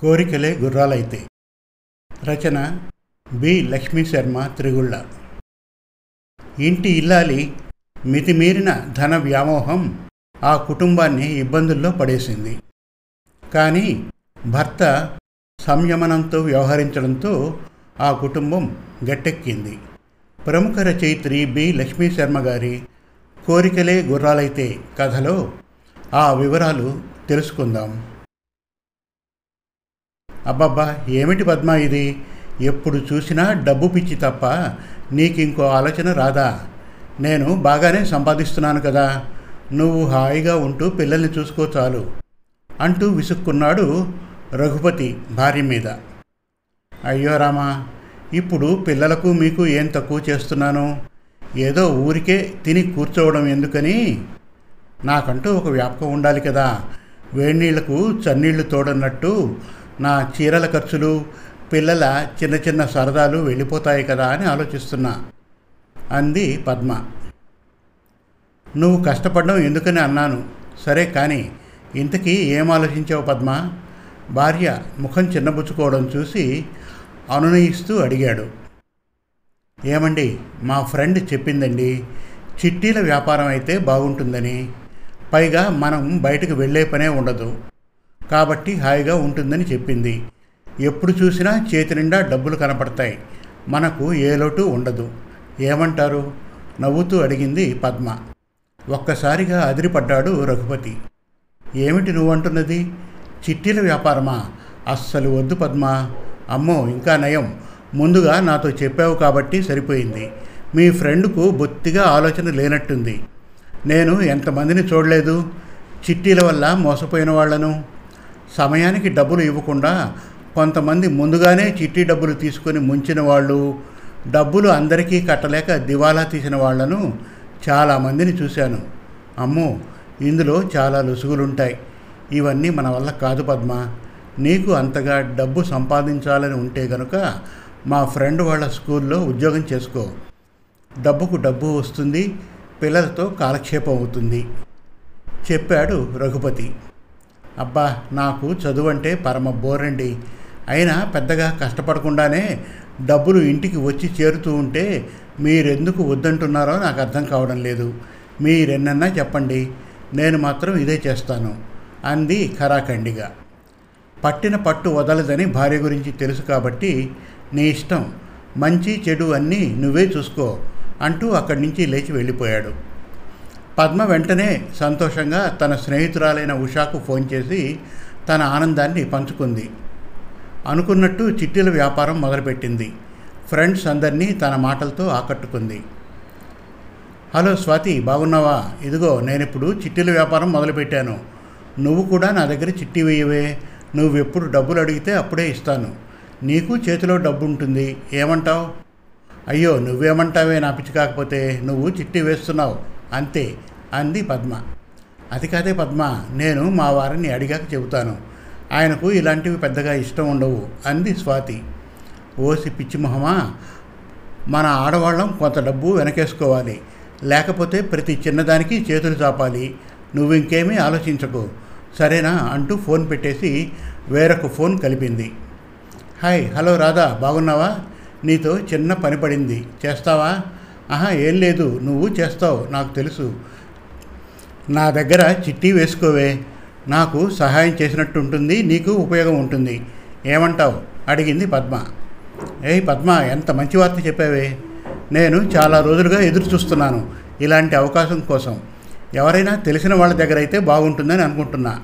కోరికలే గుర్రాలైతే. రచన బి. లక్ష్మీ శర్మ త్రిగుళ్ళ. ఇంటి ఇల్లాలి మితిమీరిన ధన వ్యామోహం ఆ కుటుంబాన్ని ఇబ్బందుల్లో పడేసింది. కానీ భర్త సంయమనంతో వ్యవహరించడంతో ఆ కుటుంబం గట్టెక్కింది. ప్రముఖ రచయిత్రి బి. లక్ష్మీ శర్మ గారి కోరికలే గుర్రాలైతే కథలో ఆ వివరాలు తెలుసుకుందాం. అబ్బబ్బా ఏమిటి పద్మ ఇది? ఎప్పుడు చూసినా డబ్బు పిచ్చి తప్ప నీకు ఇంకో ఆలోచన రాదా? నేను బాగానే సంపాదిస్తున్నాను కదా. నువ్వు హాయిగా ఉంటూ పిల్లల్ని చూసుకో చాలు అంటూ విసుక్కున్నాడు రఘుపతి భార్య మీద. అయ్యో రామా ఇప్పుడు పిల్లలకు మీకు ఏం తక్కువ చేస్తున్నాను? ఏదో ఊరికే తిని కూర్చోవడం ఎందుకని? నాకంటూ ఒక వ్యాపకం ఉండాలి కదా. వేడినీళ్ళకు చన్నీళ్ళు తోడన్నట్టు నా చీరల ఖర్చులు పిల్లల చిన్న చిన్న సరదాలు వెళ్ళిపోతాయి కదా అని ఆలోచిస్తున్నా. అంది పద్మ. నువ్వు కష్టపడడం ఎందుకని అన్నాను. సరే కానీ ఇంతకీ ఏం ఆలోచించావు పద్మ? భార్య ముఖం చిన్నబుచ్చుకోవడం చూసి అనునయిస్తూ అడిగాడు. ఏమండి మా ఫ్రెండ్ చెప్పిందండి చిట్టీల వ్యాపారం అయితే బాగుంటుందని. పైగా మనం బయటకు వెళ్ళే పనే ఉండదు. కాబట్టి హాయిగా ఉంటుందని చెప్పింది. ఎప్పుడు చూసినా చేతి నిండా డబ్బులు కనపడతాయి. మనకు ఏ లోటు ఉండదు. ఏమంటారు? నవ్వుతూ అడిగింది పద్మ. ఒక్కసారిగా అదిరిపడ్డాడు రఘుపతి. ఏమిటి నువ్వంటున్నది? చిట్టీల వ్యాపారమా? అస్సలు వద్దు పద్మ. అమ్మో ఇంకా నయం. ముందుగా నాతో చెప్పావు కాబట్టి సరిపోయింది. మీ ఫ్రెండ్కు బొత్తిగా ఆలోచన లేనట్టుంది. నేను ఎంతమందిని చూడలేదు. చిట్టీల వల్ల మోసపోయిన వాళ్ళను సమయానికి డబ్బులు ఇవ్వకుండా కొంతమంది ముందుగానే చిట్టి డబ్బులు తీసుకొని ముంచిన వాళ్ళు డబ్బులు అందరికీ కట్టలేక దివాలా తీసిన వాళ్ళను చాలామందిని చూశాను. అమ్మో ఇందులో చాలా లుసుగులుంటాయి. ఇవన్నీ మన వల్ల కాదు పద్మ. నీకు అంతగా డబ్బు సంపాదించాలని ఉంటే గనుక మా ఫ్రెండ్ వాళ్ళ స్కూల్లో ఉద్యోగం చేసుకో. డబ్బుకు డబ్బు వస్తుంది పిల్లలతో కాలక్షేపం అవుతుంది చెప్పాడు రఘుపతి. అబ్బా నాకు చదువు అంటే పరమ బోరండి. అయినా పెద్దగా కష్టపడకుండానే డబ్బులు ఇంటికి వచ్చి చేరుతూ ఉంటే మీరెందుకు వద్దంటున్నారో నాకు అర్థం కావడం లేదు. మీరెన్నన్నా చెప్పండి నేను మాత్రం ఇదే చేస్తాను అంది ఖరాఖండిగా. పట్టిన పట్టు వదలదని భార్య గురించి తెలుసు కాబట్టి నీ ఇష్టం మంచి చెడు అన్నీ నువ్వే చూసుకో అంటూ అక్కడి నుంచి లేచి వెళ్ళిపోయాడు. పద్మ వెంటనే సంతోషంగా తన స్నేహితురాలైన ఉషాకు ఫోన్ చేసి తన ఆనందాన్ని పంచుకుంది. అనుకున్నట్టు చిట్టీల వ్యాపారం మొదలుపెట్టింది. ఫ్రెండ్స్ అందరినీ తన మాటలతో ఆకట్టుకుంది. హలో స్వాతి బాగున్నావా? ఇదిగో నేను ఇప్పుడు చిట్టీల వ్యాపారం మొదలుపెట్టాను. నువ్వు కూడా నా దగ్గర చిట్టి వేయవే. నువ్వు ఎప్పుడు డబ్బులు అడిగితే అప్పుడే ఇస్తాను. నీకు చేతిలో డబ్బు ఉంటుంది ఏమంటావు? అయ్యో నువ్వేమంటావే నా పిచ్చి కాకపోతే? నువ్వు చిట్టి వేస్తున్నావు. అంతే అంది పద్మ. అది కాదే పద్మ నేను మా వారిని అడిగాక చెబుతాను. ఆయనకు ఇలాంటివి పెద్దగా ఇష్టం ఉండవు అంది స్వాతి. ఓసి పిచ్చిమొహమా మన ఆడవాళ్ళం కొంత డబ్బు వెనకేసుకోవాలి. లేకపోతే ప్రతి చిన్నదానికి చేతులు చాపాలి. నువ్వు ఇంకేమీ ఆలోచించకు. సరేనా? అంటూ ఫోన్ పెట్టేసి వేరొక ఫోన్ కలిపింది. హాయ్ హలో రాధా బాగున్నావా? నీతో చిన్న పని పడింది. చేస్తావా? ఆహా ఏం లేదు నువ్వు చేస్తావు నాకు తెలుసు. నా దగ్గర చిట్టి వేసుకోవే నాకు సహాయం చేసినట్టు ఉంటుంది నీకు ఉపయోగం ఉంటుంది. ఏమంటావు? అడిగింది పద్మ. ఏయ్ పద్మ ఎంత మంచి వార్త చెప్పావే. నేను చాలా రోజులుగా ఎదురు చూస్తున్నాను ఇలాంటి అవకాశం కోసం. ఎవరైనా తెలిసిన వాళ్ళ దగ్గర అయితే బాగుంటుందని అనుకుంటున్నా.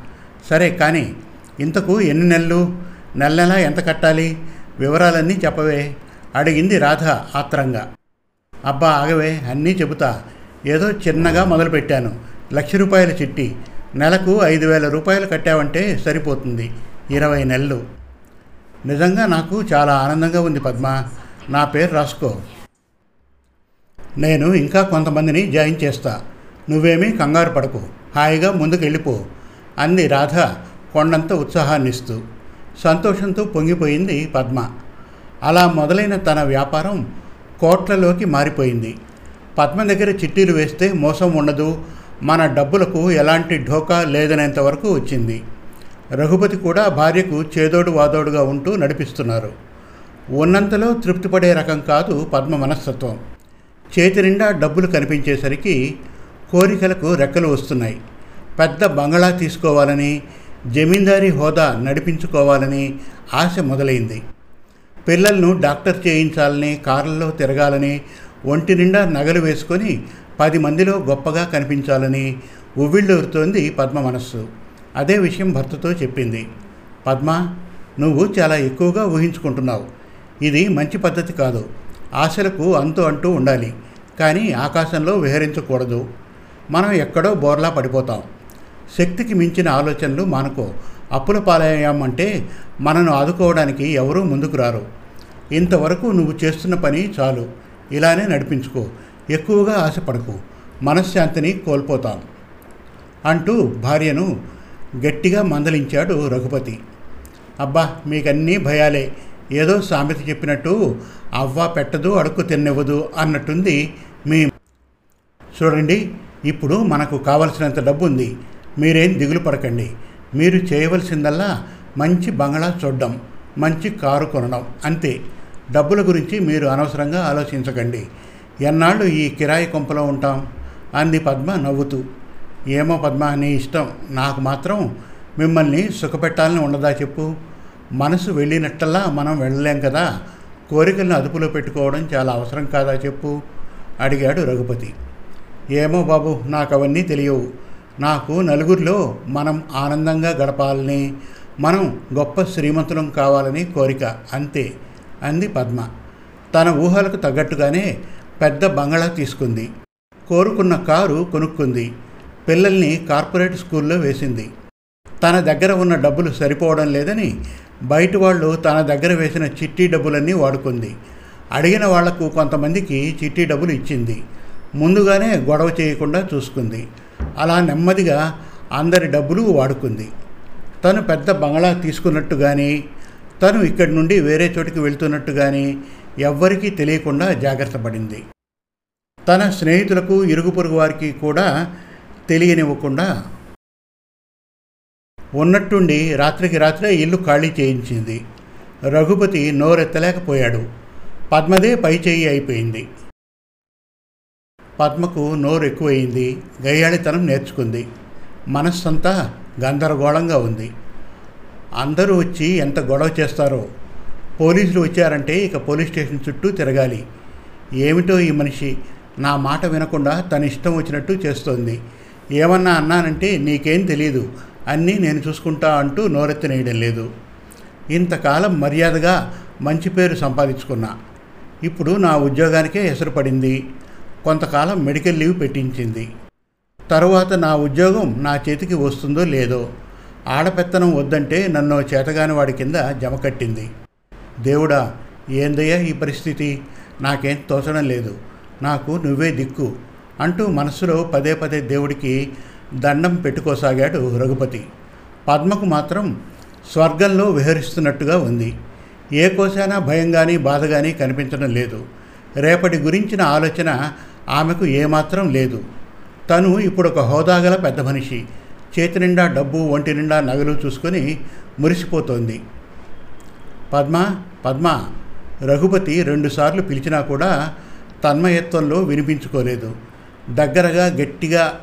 సరే కానీ ఇంతకు ఎన్ని నెలలు? నెల నెల ఎంత కట్టాలి? వివరాలన్నీ చెప్పవే అడిగింది రాధ ఆత్రంగా. అబ్బా ఆగవే అన్నీ చెబుతా. ఏదో చిన్నగా మొదలుపెట్టాను. లక్ష రూపాయల చిట్టి. నెలకు ఐదు వేల రూపాయలు కట్టావంటే సరిపోతుంది. ఇరవై నెలలు. నిజంగా నాకు చాలా ఆనందంగా ఉంది పద్మ. నా పేరు రాసుకో. నేను ఇంకా కొంతమందిని జాయిన్ చేస్తా. నువ్వేమీ కంగారు పడకు. హాయిగా ముందుకు వెళ్ళిపో అంది రాధ కొండంత ఉత్సాహాన్నిస్తూ. సంతోషంతో పొంగిపోయింది పద్మ. అలా మొదలైన తన వ్యాపారం కోట్లలోకి మారిపోయింది. పద్మ దగ్గర చిట్టీలు వేస్తే మోసం ఉండదు. మన డబ్బులకు ఎలాంటి ఢోకా లేదనేంత వరకు వచ్చింది. రఘుపతి కూడా భార్యకు చేదోడు వాదోడుగా ఉంటూ నడిపిస్తున్నారు. ఉన్నంతలో తృప్తిపడే రకం కాదు పద్మ మనస్తత్వం. చేతి నిండా డబ్బులు కనిపించేసరికి కోరికలకు రెక్కలు వస్తున్నాయి. పెద్ద బంగళా తీసుకోవాలని జమీందారీ హోదా నడిపించుకోవాలని ఆశ మొదలైంది. పిల్లలను డాక్టర్ చేయించాలని కార్లలో తిరగాలని ఒంటి నిండా నగలు వేసుకొని పది మందిలో గొప్పగా కనిపించాలని ఉవ్విళ్ళూరుతోంది పద్మ మనస్సు. అదే విషయం భర్తతో చెప్పింది. పద్మ నువ్వు చాలా ఎక్కువగా ఊహించుకుంటున్నావు. ఇది మంచి పద్ధతి కాదు. ఆశలకు అంతు అంటూ ఉండాలి. కానీ ఆకాశంలో విహరించకూడదు. మనం ఎక్కడో బోర్లా పడిపోతాం. శక్తికి మించిన ఆలోచనలు మానుకో. అప్పుల పాలయ్యామంటే మనను ఆదుకోవడానికి ఎవరూ ముందుకు రారు. ఇంతవరకు నువ్వు చేస్తున్న పని చాలు. ఇలానే నడిపించుకో. ఎక్కువగా ఆశపడకు. మనశ్శాంతిని కోల్పోతాం. అంటూ భార్యను గట్టిగా మందలించాడు రఘుపతి. అబ్బా మీకన్నీ భయాలే. ఏదో సామెత చెప్పినట్టు అవ్వ పెట్టదు అడుక్కు తిన్నెవ్వదు అన్నట్టుంది మీ చూడండి ఇప్పుడు మనకు కావలసినంత డబ్బు ఉంది మీరేం దిగులు పడకండి. మీరు చేయవలసిందల్లా మంచి బంగళా చూడడం మంచి కారు కొనడం అంతే. డబ్బుల గురించి మీరు అనవసరంగా ఆలోచించకండి. ఎన్నాళ్ళు ఈ కిరాయి కొంపలో ఉంటాం? అంది పద్మ నవ్వుతూ. ఏమో పద్మ నీ ఇష్టం. నాకు మాత్రం మిమ్మల్ని సుఖపెట్టాలని ఉండదా చెప్పు? మనసు వెళ్ళినట్టల్లా మనం వెళ్ళలేం కదా. కోరికలను అదుపులో పెట్టుకోవడం చాలా అవసరం కాదా చెప్పు? అడిగాడు రఘుపతి. ఏమో బాబు నాకు అవన్నీ తెలియవు. నాకు నలుగురిలో మనం ఆనందంగా గడపాలని మనం గొప్ప శ్రీమంతులం కావాలని కోరిక. అంతే అంది పద్మ. తన ఊహలకు తగ్గట్టుగానే పెద్ద బంగళా తీసుకుంది. కోరుకున్న కారు కొనుక్కుంది. పిల్లల్ని కార్పొరేట్ స్కూల్లో వేసింది. తన దగ్గర ఉన్న డబ్బులు సరిపోవడం లేదని బయట వాళ్ళు తన దగ్గర వేసిన చిట్టి డబ్బులన్నీ వాడుకుంది. అడిగిన వాళ్ళకు కొంతమందికి చిట్టి డబ్బులు ఇచ్చింది. ముందుగానే గొడవ చేయకుండా చూసుకుంది. అలా నెమ్మదిగా అందరి డబ్బులు వాడుకుంది. తను పెద్ద బంగళా తీసుకున్నట్టు కానీ తను ఇక్కడి నుండి వేరే చోటికి వెళ్తున్నట్టు కానీ ఎవ్వరికీ తెలియకుండా జాగ్రత్త పడింది. తన స్నేహితులకు ఇరుగు పొరుగు వారికి కూడా తెలియనివ్వకుండా ఉన్నట్టుండి రాత్రికి రాత్రే ఇల్లు ఖాళీ చేయించింది. రఘుపతి నోరెత్తలేకపోయాడు. పద్మదే పై చేయి అయిపోయింది. పద్మకు నోరు ఎక్కువయింది గయ్యాళితనం నేర్చుకుంది. మనస్సంతా గందరగోళంగా ఉంది. అందరూ వచ్చి ఎంత గొడవ చేస్తారో. పోలీసులు వచ్చారంటే ఇక పోలీస్ స్టేషన్ చుట్టూ తిరగాలి. ఏమిటో ఈ మనిషి? నా మాట వినకుండా తన ఇష్టం వచ్చినట్టు చేస్తోంది. ఏమన్నా అన్నానంటే నీకేం తెలియదు అన్నీ నేను చూసుకుంటా అంటూ నోరెత్తనేయడం లేదు. ఇంతకాలం మర్యాదగా మంచి పేరు సంపాదించుకున్నా. ఇప్పుడు నా ఉద్యోగానికే ఎసరు పడింది. కొంతకాలం మెడికల్ లీవ్ పెట్టించింది. తరువాత నా ఉద్యోగం నా చేతికి వస్తుందో లేదో ఆడపెత్తనం వద్దంటే నన్ను చేతగాని వాడి కింద జమ కట్టింది. దేవుడా ఏందయ్యా ఈ పరిస్థితి? నాకేం తోచడం లేదు. నాకు నువ్వే దిక్కు అంటూ మనసులో పదే పదే దేవుడికి దండం పెట్టుకోసాగాడు రఘుపతి. పద్మకు మాత్రం స్వర్గంలో విహరిస్తున్నట్టుగా ఉంది. ఏ కోసైనా భయం కానీ బాధ కానీ కనిపించడం లేదు. రేపటి గురించిన ఆలోచన ఆమెకు ఏమాత్రం లేదు. తను ఇప్పుడు ఒక హోదాగల పెద్ద మనిషి. చేతి నిండా డబ్బు ఒంటి నిండా నగలు చూసుకొని మురిసిపోతోంది. పద్మ పద్మ రఘుపతి రెండుసార్లు పిలిచినా కూడా తన్మయత్వంలో వినిపించుకోలేదు. దగ్గరగా గట్టిగా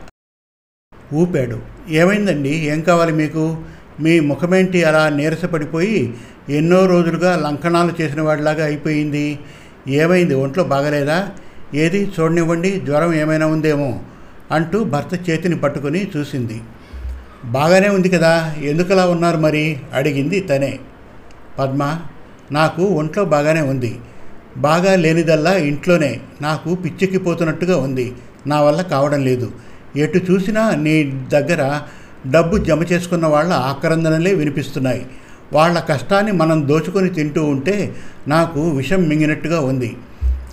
ఊపాడు. ఏమైందండి? ఏం కావాలి మీకు? మీ ముఖమేంటి అలా నీరసపడిపోయి ఎన్నో రోజులుగా లంకణాలు చేసిన వాడిలాగా అయిపోయింది? ఏమైంది? ఒంట్లో బాగలేదా? ఏది చూడనివ్వండి జ్వరం ఏమైనా ఉందేమో అంటూ భర్త చేతిని పట్టుకుని చూసింది. బాగానే ఉంది కదా ఎందుకలా ఉన్నారు మరి? అడిగింది తనే. పద్మ నాకు ఒంట్లో బాగానే ఉంది. బాగా లేనిదల్లా ఇంట్లోనే నాకు పిచ్చెక్కిపోతున్నట్టుగా ఉంది. నా వల్ల కావడం లేదు. ఎటు చూసినా నీ దగ్గర డబ్బు జమ చేసుకున్న వాళ్ళ ఆక్రందనలే వినిపిస్తున్నాయి. వాళ్ళ కష్టాన్ని మనం దోచుకొని తింటూ ఉంటే నాకు విషం మింగినట్టుగా ఉంది.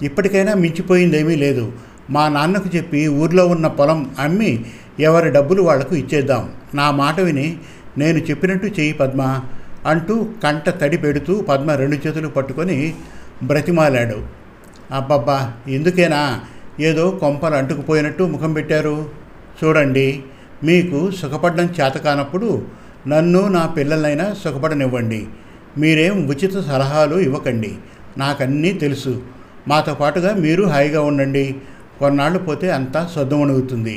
ఇప్పటికైనా మించిపోయిందేమీ లేదు. మా నాన్నకు చెప్పి ఊర్లో ఉన్న పొలం అమ్మి ఎవరి డబ్బులు వాళ్ళకు ఇచ్చేద్దాం. నా మాట విని నేను చెప్పినట్టు చెయ్యి పద్మ అంటూ కంట తడి పెడుతూ పద్మ రెండు చేతులు పట్టుకొని బ్రతిమాలాడు. అబ్బబ్బా ఎందుకేనా? ఏదో కొంపలు అంటుకుపోయినట్టు ముఖం పెట్టారు. చూడండి మీకు సుఖపడడం చేత కానప్పుడు నన్ను నా పిల్లలైనా సుఖపడనివ్వండి. మీరేం ఉచిత సలహాలు ఇవ్వకండి. నాకన్నీ తెలుసు. మాతో పాటుగా మీరు హాయిగా ఉండండి. కొన్నాళ్ళు పోతే అంతా సొద్దమణుగుతుంది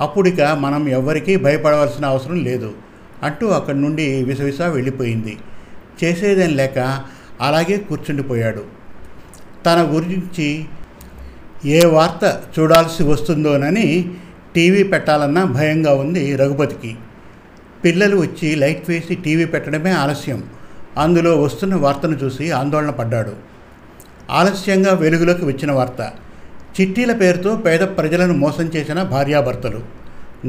అప్పుడిక మనం ఎవ్వరికీ భయపడవలసిన అవసరం లేదు. అంటూ అక్కడి నుండి విసవిస వెళ్ళిపోయింది. చేసేదేం లేక అలాగే కూర్చుండిపోయాడు తన గురించి ఏ వార్త చూడాల్సి వస్తుందోనని టీవీ పెట్టాలన్నా భయంగా ఉంది రఘుపతికి. పిల్లలు వచ్చి లైట్ వేసి టీవీ పెట్టడమే ఆలస్యం. అందులో వస్తున్న వార్తను చూసి ఆందోళన పడ్డాడు. ఆలస్యంగా వెలుగులోకి వచ్చిన వార్త. చిట్టీల పేరుతో పేద ప్రజలను మోసం చేసిన భార్యాభర్తలు.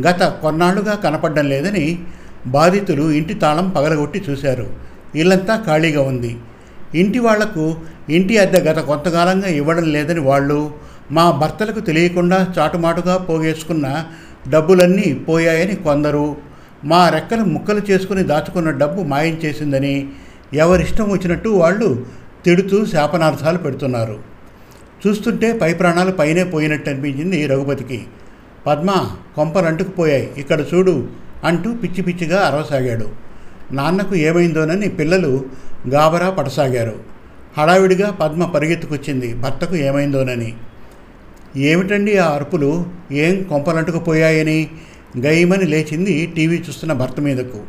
గత కొన్నాళ్ళుగా కనపడడం లేదని బాధితులు ఇంటి తాళం పగలగొట్టి చూశారు. ఇల్లంతా ఖాళీగా ఉంది. ఇంటి వాళ్ళకు ఇంటి అద్దె గత కొంతకాలంగా ఇవ్వడం లేదని వాళ్ళు మా భర్తలకు తెలియకుండా చాటుమాటుగా పోగేసుకున్న డబ్బులన్నీ పోయాయని కొందరు మా రెక్కలు ముక్కలు చేసుకుని దాచుకున్న డబ్బు మాయం చేసిందని ఎవరిష్టం వచ్చినట్టు వాళ్ళు తిడుతూ శాపనార్థాలు పెడుతున్నారు. చూస్తుంటే పై ప్రాణాలు పైనే పోయినట్టు అనిపించింది రఘుపతికి. పద్మ కొంపలు అంటుకుపోయాయి. ఇక్కడ చూడు అంటూ పిచ్చి పిచ్చిగా అరవసాగాడు. నాన్నకు ఏమైందోనని పిల్లలు గాబరా పడసాగారు. హడావిడిగా పద్మ పరిగెత్తుకొచ్చింది. భర్తకు ఏమైందోనని. ఏమిటండి ఆ అరుపులు? ఏం కొంపలంటుకుపోయాయని గయమని లేచింది టీవీ చూస్తున్న భర్త మీదకు.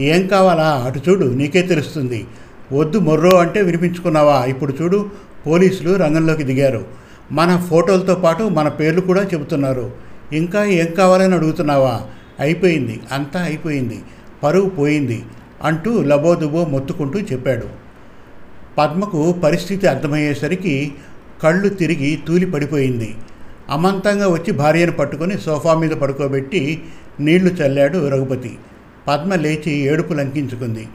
ఏం కావాలా? అటు చూడు నీకే తెలుస్తుంది. వద్దు మొర్రో అంటే వినిపించుకున్నావా? ఇప్పుడు చూడు పోలీసులు రంగంలోకి దిగారు. మన ఫోటోలతో పాటు మన పేర్లు కూడా చెబుతున్నారు. ఇంకా ఏం కావాలని అడుగుతున్నావా? అయిపోయింది అంతా అయిపోయింది. పరువు పోయింది అంటూ లబోదుబో మొత్తుకుంటూ చెప్పాడు. పద్మకు పరిస్థితి అర్థమయ్యేసరికి కళ్ళు తిరిగి తూలి పడిపోయింది. అమంతంగా వచ్చి భార్యను పట్టుకొని సోఫా మీద పడుకోబెట్టి నీళ్ళు చల్లాడు రఘుపతి. పద్మ లేచి ఏడుపు లంకించుకుంది.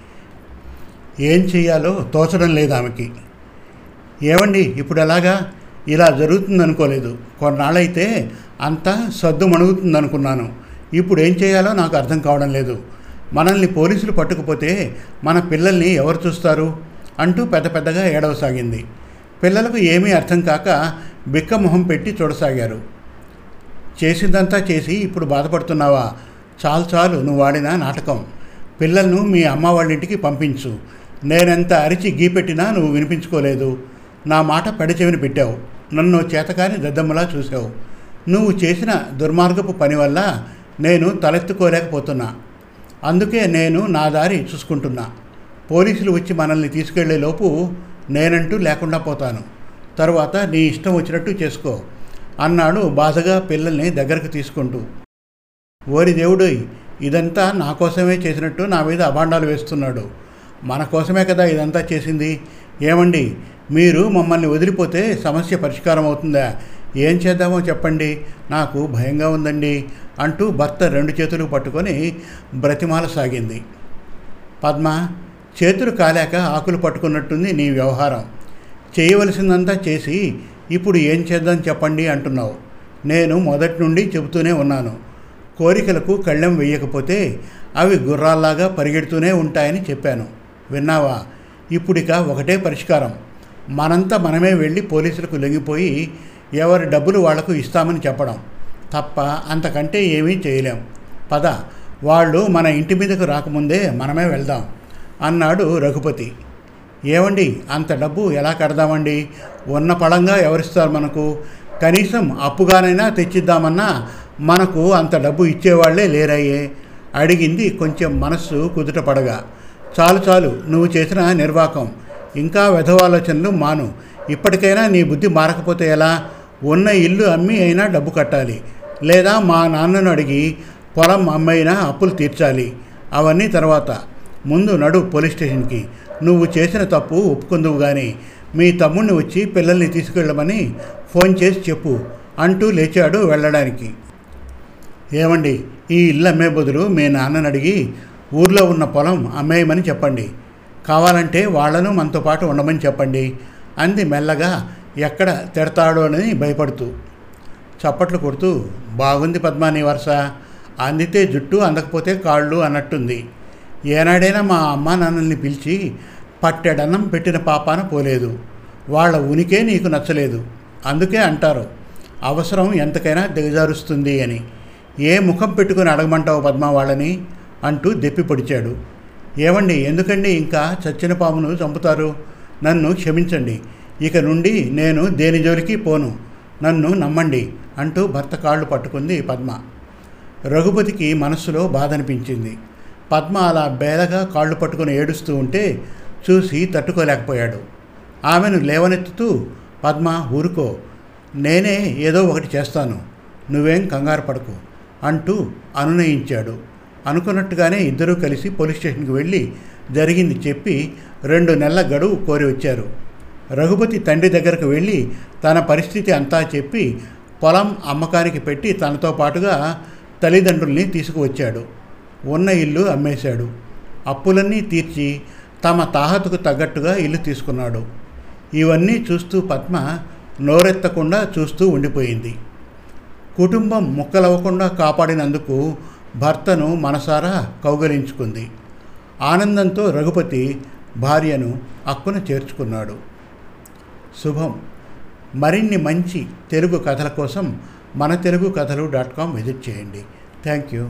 ఏం చెయ్యాలో తోచడం లేదు ఆమెకి. ఏమండి ఇప్పుడు ఎలాగా? ఇలా జరుగుతుందనుకోలేదు. కొన్నాళ్ళైతే అంతా సద్దు మణుగుతుందనుకున్నాను. ఇప్పుడు ఏం చేయాలో నాకు అర్థం కావడం లేదు. మనల్ని పోలీసులు పట్టుకుపోతే మన పిల్లల్ని ఎవరు చూస్తారు? అంటూ పెద్ద పెద్దగా ఏడవసాగింది. పిల్లలకు ఏమీ అర్థం కాక బిక్క మొహం పెట్టి చూడసాగారు. చేసిందంతా చేసి ఇప్పుడు బాధపడుతున్నావా? చాలు చాలు నువ్వు వాడిన నాటకం. పిల్లలను మీ అమ్మ వాళ్ళ ఇంటికి పంపించు. నేనెంత అరిచి గీపెట్టినా నువ్వు వినిపించుకోలేదు. నా మాట పెడచెవిని పెట్టావు. నన్ను చేతకాని దద్దమ్మలా చూసావు నువ్వు చేసిన దుర్మార్గపు పని వల్ల నేను తలెత్తుకోలేకపోతున్నా. అందుకే నేను నా దారి చూసుకుంటున్నా. పోలీసులు వచ్చి మనల్ని తీసుకెళ్ళేలోపు నేనంటూ లేకుండా పోతాను. తరువాత నీ ఇష్టం వచ్చినట్టు చేసుకో. అన్నాడు బాధగా పిల్లల్ని దగ్గరకు తీసుకుంటూ. ఓరి దేవుడోయ్ ఇదంతా నా కోసమే చేసినట్టు నా మీద అభాండాలు వేస్తున్నాడు. మన కోసమే కదా ఇదంతా చేసింది? ఏమండి? మీరు మమ్మల్ని వదిలిపోతే సమస్య పరిష్కారం అవుతుందా? ఏం చేద్దామో చెప్పండి. నాకు భయంగా ఉందండి అంటూ భర్త రెండు చేతులు పట్టుకొని బ్రతిమాల సాగింది. పద్మ చేతులు కాలేక ఆకులు పట్టుకున్నట్టుంది నీ వ్యవహారం. చేయవలసిందంతా చేసి ఇప్పుడు ఏం చేద్దాం చెప్పండి అంటున్నావు. నేను మొదటి నుండి చెబుతూనే ఉన్నాను. కోరికలకు కళ్ళెం వేయకపోతే అవి గుర్రాల్లాగా పరిగెడుతూనే ఉంటాయని చెప్పాను. విన్నావా? ఇప్పుడిక ఒకటే పరిష్కారం. మనంతా మనమే వెళ్ళి పోలీసులకు లొంగిపోయి ఎవరి డబ్బులు వాళ్ళకు ఇస్తామని చెప్పడం. తప్ప అంతకంటే ఏమీ చేయలేం. పద వాళ్ళు మన ఇంటి మీదకు రాకముందే మనమే వెళ్దాం అన్నాడు రఘుపతి. ఏమండి అంత డబ్బు ఎలా కడదామండి? ఉన్న పళంగా ఎవరిస్తారు మనకు? కనీసం అప్పుగానైనా తెచ్చిద్దామన్నా మనకు అంత డబ్బు ఇచ్చేవాళ్ళే లేరయ్యే? అడిగింది కొంచెం మనస్సు కుదుట పడగా. చాలు చాలు నువ్వు చేసిన నిర్వాకం. ఇంకా వెధవాలోచనలు మాను. ఇప్పటికైనా నీ బుద్ధి మారకపోతే ఎలా? ఉన్న ఇల్లు అమ్మి అయినా డబ్బు కట్టాలి. లేదా మా నాన్నను అడిగి పొలం అమ్మైనా అప్పులు తీర్చాలి. అవన్నీ తర్వాత. ముందు నడు పోలీస్ స్టేషన్కి. నువ్వు చేసిన తప్పు ఒప్పుకుందువు కానీ మీ తమ్ముడిని వచ్చి పిల్లల్ని తీసుకెళ్ళమని ఫోన్ చేసి చెప్పు అంటూ లేచాడు వెళ్ళడానికి. ఏమండి ఈ ఇల్లు అమ్మే బదులు మీ నాన్నని అడిగి ఊర్లో ఉన్న పొలం అమ్మేయమని చెప్పండి. కావాలంటే వాళ్ళను మనతో పాటు ఉండమని చెప్పండి. అంది మెల్లగా ఎక్కడ తిడతాడో అని భయపడుతూ. చప్పట్లు కొడుతూ బాగుంది పద్మాని వరుస. అందితే జుట్టు అందకపోతే కాళ్ళు అన్నట్టుంది. ఏనాడైనా మా అమ్మ నాన్నల్ని పిలిచి పట్టెడన్నం పెట్టిన పాపాన పోలేదు. వాళ్ళ ఉనికే నీకు నచ్చలేదు. అందుకే అంటారు అవసరం ఎంతకైనా దిగజారుస్తుంది అని. ఏ ముఖం పెట్టుకుని అడగమంటావు పద్మ వాళ్ళని? అంటూ దెప్పి పొడిచాడు ఏమండి ఎందుకండి ఇంకా చచ్చిన పామును చంపుతారు? నన్ను క్షమించండి. ఇక నుండి నేను దేని జోలికి పోను? నన్ను నమ్మండి అంటూ భర్త కాళ్ళు పట్టుకుంది పద్మ. రఘుపతికి మనస్సులో బాధ అనిపించింది పద్మ అలా బేలగా కాళ్ళు పట్టుకుని ఏడుస్తూ ఉంటే చూసి తట్టుకోలేకపోయాడు. ఆమెను లేవనెత్తుతూ పద్మ ఊరుకో. నేనే ఏదో ఒకటి చేస్తాను. నువ్వేం కంగారు పడకు అంటూ అనునయించాడు. అనుకున్నట్టుగానే ఇద్దరూ కలిసి పోలీస్ స్టేషన్కి వెళ్ళి జరిగింది చెప్పి రెండు నెలల గడువు కోరి వచ్చారు. రఘుపతి తండ్రి దగ్గరకు వెళ్ళి తన పరిస్థితి అంతా చెప్పి పొలం అమ్మకానికి పెట్టి తనతో పాటుగా తల్లిదండ్రుల్ని తీసుకువచ్చాడు. ఉన్న ఇల్లు అమ్మేశాడు. అప్పులన్నీ తీర్చి తమ తాహతుకు తగ్గట్టుగా ఇల్లు తీసుకున్నాడు. ఇవన్నీ చూస్తూ పద్మ నోరెత్తకుండా చూస్తూ ఉండిపోయింది. కుటుంబం ముక్కలవ్వకుండా కాపాడినందుకు భర్తను మనసారా కౌగలించుకుంది. ఆనందంతో రఘుపతి భార్యను అక్కున చేర్చుకున్నాడు. శుభం. మరిన్ని మంచి తెలుగు కథల కోసం మన తెలుగు కథలు డాట్ కామ్ విజిట్ చేయండి. Thank you.